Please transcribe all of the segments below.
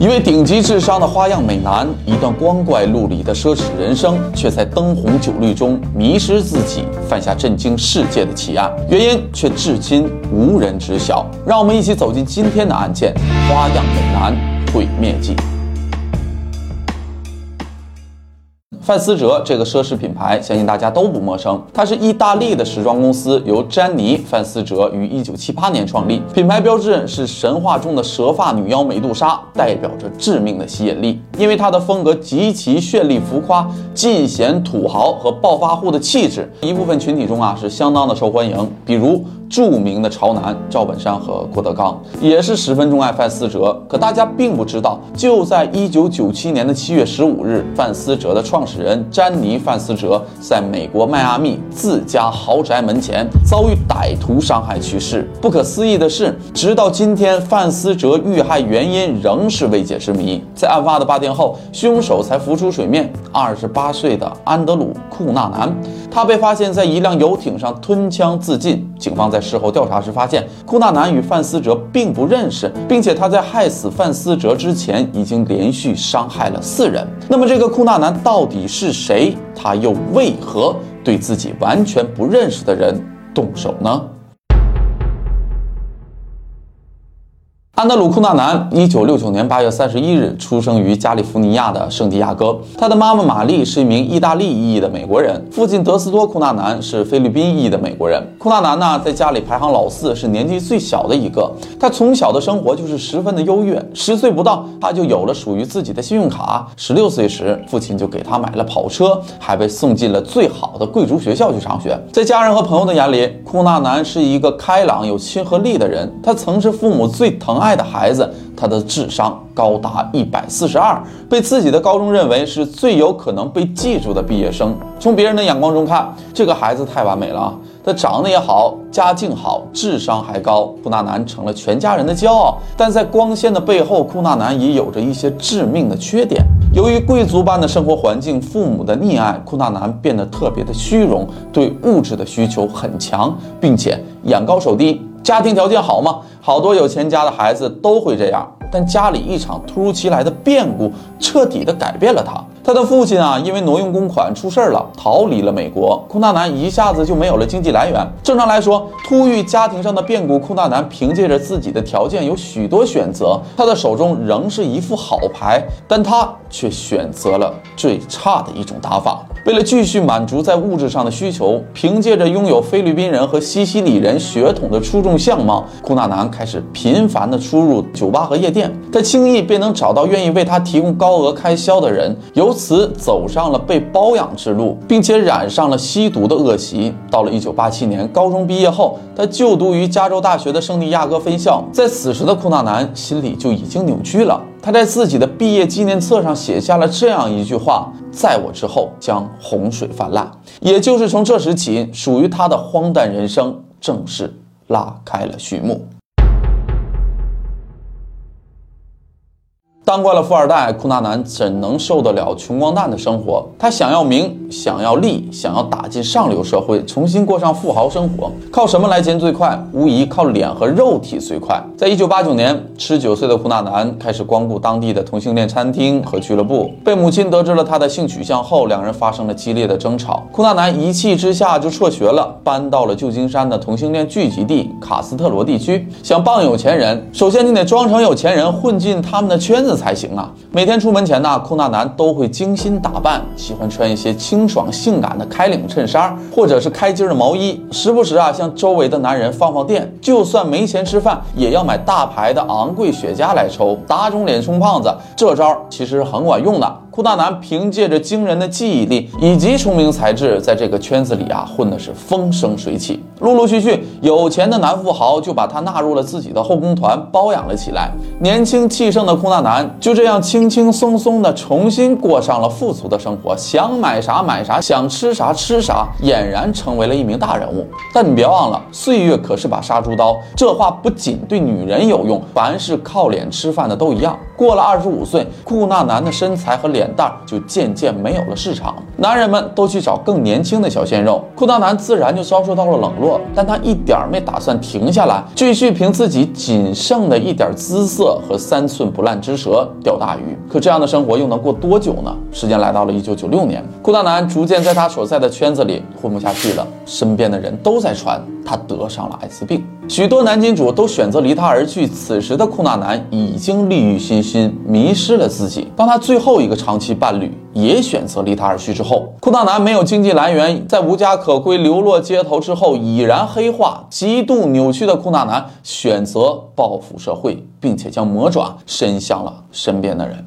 一位顶级智商的花样美男，一段光怪陆离的奢侈人生，却在灯红酒绿中迷失自己，犯下震惊世界的奇案，原因却至今无人知晓。让我们一起走进今天的案件——花样美男毁灭记。范思哲这个奢侈品牌，相信大家都不陌生。它是意大利的时装公司，由詹妮·范思哲于1978年创立。品牌标志是神话中的蛇发女妖美杜莎，代表着致命的吸引力。因为它的风格极其绚丽浮夸，尽显土豪和暴发户的气质。一部分群体中啊，是相当的受欢迎，比如。著名的潮男赵本山和郭德纲也是十分钟爱范思哲，可大家并不知道，就在一九九七年的七月十五日，范思哲的创始人詹妮·范思哲在美国迈阿密自家豪宅门前遭遇歹徒伤害去世。不可思议的是，直到今天，范思哲遇害原因仍是未解之谜。在案发的八天后，凶手才浮出水面，二十八岁的安德鲁·库纳南，他被发现在一辆游艇上吞枪自尽。警方在事后调查时发现，库纳南与范思哲并不认识，并且他在害死范思哲之前已经连续伤害了四人。那么，这个库纳南到底是谁？他又为何对自己完全不认识的人动手呢？安德鲁·库纳南，一九六九年八月三十一日出生于加利福尼亚的圣地亚哥。他的妈妈玛丽是一名意大利裔的美国人，父亲德斯多·库纳南是菲律宾裔的美国人。库纳南呢，在家里排行老四，是年纪最小的一个。他从小的生活就是十分的优越。十岁不到，他就有了属于自己的信用卡。十六岁时，父亲就给他买了跑车，还被送进了最好的贵族学校去上学。在家人和朋友的眼里，库纳南是一个开朗、有亲和力的人。他曾是父母最疼爱。爱的孩子，他的智商高达一百四十二，被自己的高中认为是最有可能被记住的毕业生。从别人的眼光中看，这个孩子太完美了。他长得也好，家境好，智商还高，库纳南成了全家人的骄傲。但在光鲜的背后，库纳南也有着一些致命的缺点。由于贵族般的生活环境，父母的溺爱，库纳南变得特别的虚荣，对物质的需求很强，并且眼高手低。家庭条件好吗？好多有钱家的孩子都会这样。但家里一场突如其来的变故，彻底的改变了他。他的父亲啊，因为挪用公款出事儿了，逃离了美国。库纳南一下子就没有了经济来源。正常来说，突遇家庭上的变故，库纳南凭借着自己的条件有许多选择，他的手中仍是一副好牌，但他却选择了最差的一种打法。为了继续满足在物质上的需求，凭借着拥有菲律宾人和西西里人血统的出众相貌，库纳南开始频繁的出入酒吧和夜店。他轻易便能找到愿意为他提供高额开销的人，由此走上了被包养之路，并且染上了吸毒的恶习。到了1987年高中毕业后，他就读于加州大学的圣地亚哥分校。在此时的库纳南心里就已经扭曲了。他在自己的毕业纪念册上写下了这样一句话：“在我之后将洪水泛滥。”也就是从这时起，属于他的荒诞人生正式拉开了序幕。当惯了富二代，库纳南怎能受得了穷光蛋的生活？他想要名，想要利，想要打进上流社会，重新过上富豪生活。靠什么来钱最快？无疑靠脸和肉体最快。在一九八九年，十九岁的库纳南开始光顾当地的同性恋餐厅和俱乐部。被母亲得知了他的性取向后，两人发生了激烈的争吵。库纳南一气之下就辍学了，搬到了旧金山的同性恋聚集地卡斯特罗地区。想傍有钱人，首先你得装成有钱人，混进他们的圈子。才行啊！每天出门前呢，库纳南都会精心打扮，喜欢穿一些清爽性感的开领衬衫，或者是开襟的毛衣，时不时啊向周围的男人放放电。就算没钱吃饭，也要买大牌的昂贵雪茄来抽，打肿脸充胖子。这招其实很管用的。库纳南凭借着惊人的记忆力以及聪明才智，在这个圈子里啊混的是风生水起。陆陆续续，有钱的男富豪就把他纳入了自己的后宫团，包养了起来。年轻气盛的库纳南就这样轻轻松松的重新过上了富足的生活，想买啥买啥，想吃啥吃啥，俨然成为了一名大人物。但你别忘了，岁月可是把杀猪刀，这话不仅对女人有用，凡是靠脸吃饭的都一样。过了二十五岁，库纳南的身材和脸。脸蛋就渐渐没有了市场，男人们都去找更年轻的小鲜肉，裤裆男自然就遭受到了冷落。但他一点没打算停下来，继续凭自己仅剩的一点姿色和三寸不烂之舌钓大鱼。可这样的生活又能过多久呢？时间来到了一九九六年，裤裆男逐渐在他所在的圈子里混不下去了，身边的人都在传他得上了艾滋病，许多男金主都选择离他而去。此时的库纳南已经利欲熏心，迷失了自己。当他最后一个长期伴侣也选择离他而去之后，库纳南没有经济来源，在无家可归、流落街头之后，已然黑化、极度扭曲的库纳南选择报复社会，并且将魔爪伸向了身边的人。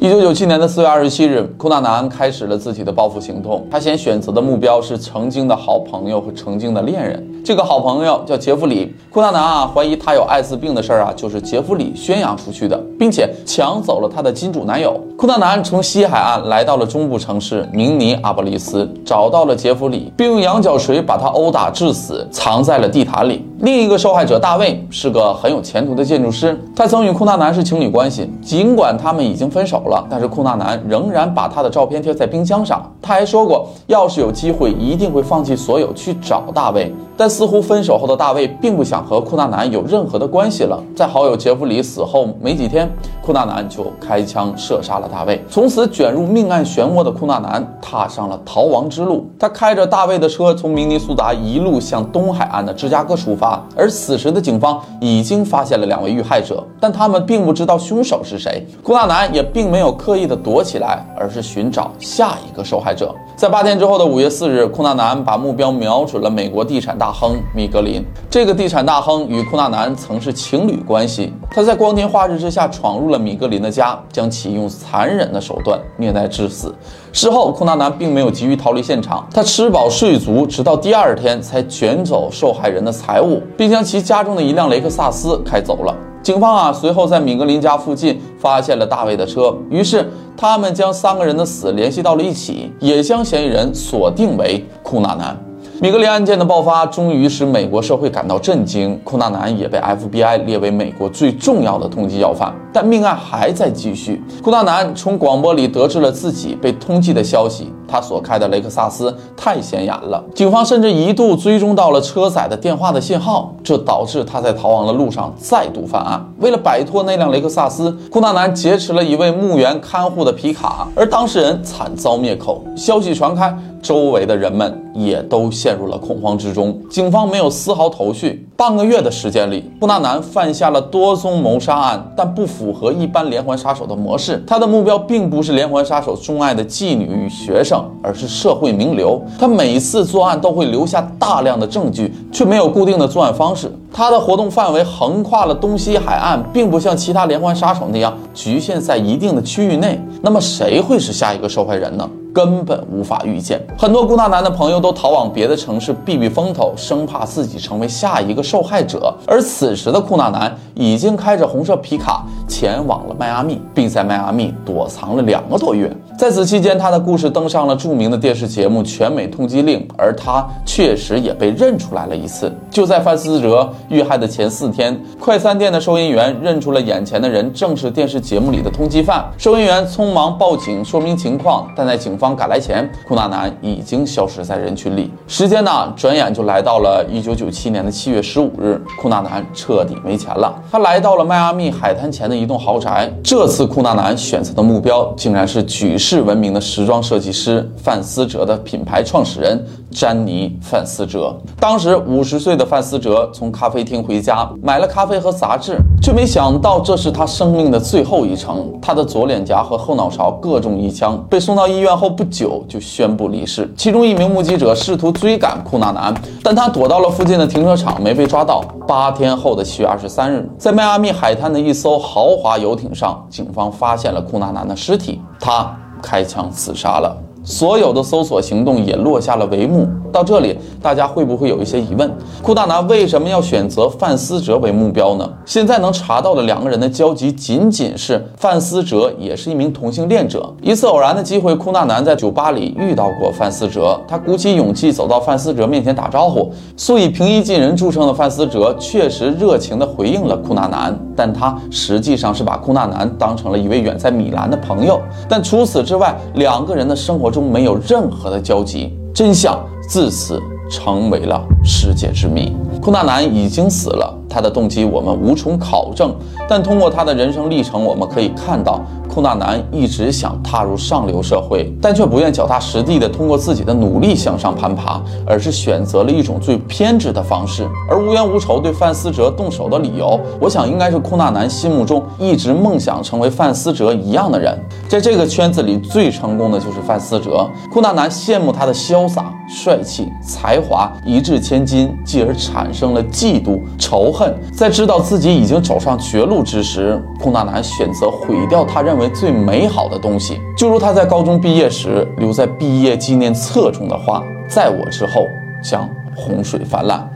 一九九七年的四月二十七日，库纳南开始了自己的报复行动。他先选择的目标是曾经的好朋友和曾经的恋人。这个好朋友叫杰弗里。库纳南啊，怀疑他有艾滋病的事儿啊，就是杰弗里宣扬出去的，并且抢走了他的金主男友。库纳南从西海岸来到了中部城市明尼阿波利斯，找到了杰弗里，并用羊角锤把他殴打致死，藏在了地毯里。另一个受害者大卫是个很有前途的建筑师，他曾与库纳南是情侣关系，尽管他们已经分手了，但是库纳南仍然把他的照片贴在冰箱上。他还说过，要是有机会，一定会放弃所有去找大卫。但似乎分手后的大卫并不想和库纳南有任何的关系了。在好友杰弗里死后没几天，库纳南就开枪射杀了大卫。从此卷入命案漩涡的库纳南踏上了逃亡之路。他开着大卫的车从明尼苏达一路向东海岸的芝加哥出发。而此时的警方已经发现了两位遇害者，但他们并不知道凶手是谁。库纳南也并没有刻意的躲起来，而是寻找下一个受害者。在八天之后的五月四日，库纳南把目标瞄准了美国地产大亨米格林。这个地产大亨与库纳南曾是情侣关系。他在光天化日之下闯入了米格林的家，将其用残忍的手段虐待致死。事后，库纳南并没有急于逃离现场，他吃饱睡足，直到第二天才卷走受害人的财物，并将其家中的一辆雷克萨斯开走了。警方啊，随后在米格林家附近发现了大卫的车，于是他们将三个人的死联系到了一起，也将嫌疑人锁定为库纳南。米格林案件的爆发，终于使美国社会感到震惊。库纳南也被 FBI 列为美国最重要的通缉要犯，但命案还在继续。库纳南从广播里得知了自己被通缉的消息。他所开的雷克萨斯太显眼了，警方甚至一度追踪到了车载的电话的信号，这导致他在逃亡的路上再度犯案。为了摆脱那辆雷克萨斯，库纳南劫持了一位墓园看护的皮卡，而当事人惨遭灭口。消息传开，周围的人们也都陷入了恐慌之中。警方没有丝毫头绪。半个月的时间里，库纳南犯下了多宗谋杀案，但不符符合一般连环杀手的模式。他的目标并不是连环杀手钟爱的妓女与学生。而是社会名流，他每次作案都会留下大量的证据，却没有固定的作案方式。他的活动范围横跨了东西海岸，并不像其他连环杀手那样局限在一定的区域内。那么，谁会是下一个受害人呢？根本无法预见。很多库纳男的朋友都逃往别的城市避避风头，生怕自己成为下一个受害者。而此时的库纳南已经开着红色皮卡前往了迈阿密，并在迈阿密躲藏了两个多月。在此期间，他的故事登上了著名的电视节目《全美通缉令》，而他确实也被认出来了一次。就在范思哲遇害的前四天，快餐店的收银员认出了眼前的人正是电视节目里的通缉犯。收银员匆忙报警说明情况，但在警方。赶来前，库纳南已经消失在人群里。时间呢，转眼就来到了一九九七年的七月十五日。库纳南彻底没钱了，他来到了迈阿密海滩前的一栋豪宅。这次库纳南选择的目标，竟然是举世是闻名的时装设计师范思哲的品牌创始人詹妮·范思哲。当时五十岁的范思哲从咖啡厅回家，买了咖啡和杂志，却没想到这是他生命的最后一程。他的左脸颊和后脑勺各中一枪，被送到医院后。不久就宣布离世。其中一名目击者试图追赶库纳南，但他躲到了附近的停车场，没被抓到。八天后的七月二十三日，在迈阿密海滩的一艘豪华游艇上，警方发现了库纳南的尸体，他开枪自杀了。所有的搜索行动也落下了帷幕。到这里，大家会不会有一些疑问？库大南为什么要选择范思哲为目标呢？现在能查到的两个人的交集，仅仅是范思哲也是一名同性恋者。一次偶然的机会，库大南在酒吧里遇到过范思哲，他鼓起勇气走到范思哲面前打招呼。素以平易近人著称的范思哲确实热情地回应了库纳南，但他实际上是把库纳南当成了一位远在米兰的朋友。但除此之外，两个人的生活中没有任何的交集。真相自此成为了世界之谜。库纳南已经死了，他的动机我们无从考证，但通过他的人生历程，我们可以看到。库纳南一直想踏入上流社会，但却不愿脚踏实地的通过自己的努力向上攀爬，而是选择了一种最偏执的方式。而无冤无仇对范思哲动手的理由，我想应该是库纳南心目中一直梦想成为范思哲一样的人。在这个圈子里，最成功的就是范思哲。库纳南羡慕他的潇洒、帅气、才华，一掷千金，继而产生了嫉妒、仇恨。在知道自己已经走上绝路之时，库纳南选择毁掉他认为最美好的东西，就如他在高中毕业时留在毕业纪念册中的话：“在我之后将洪水泛滥。”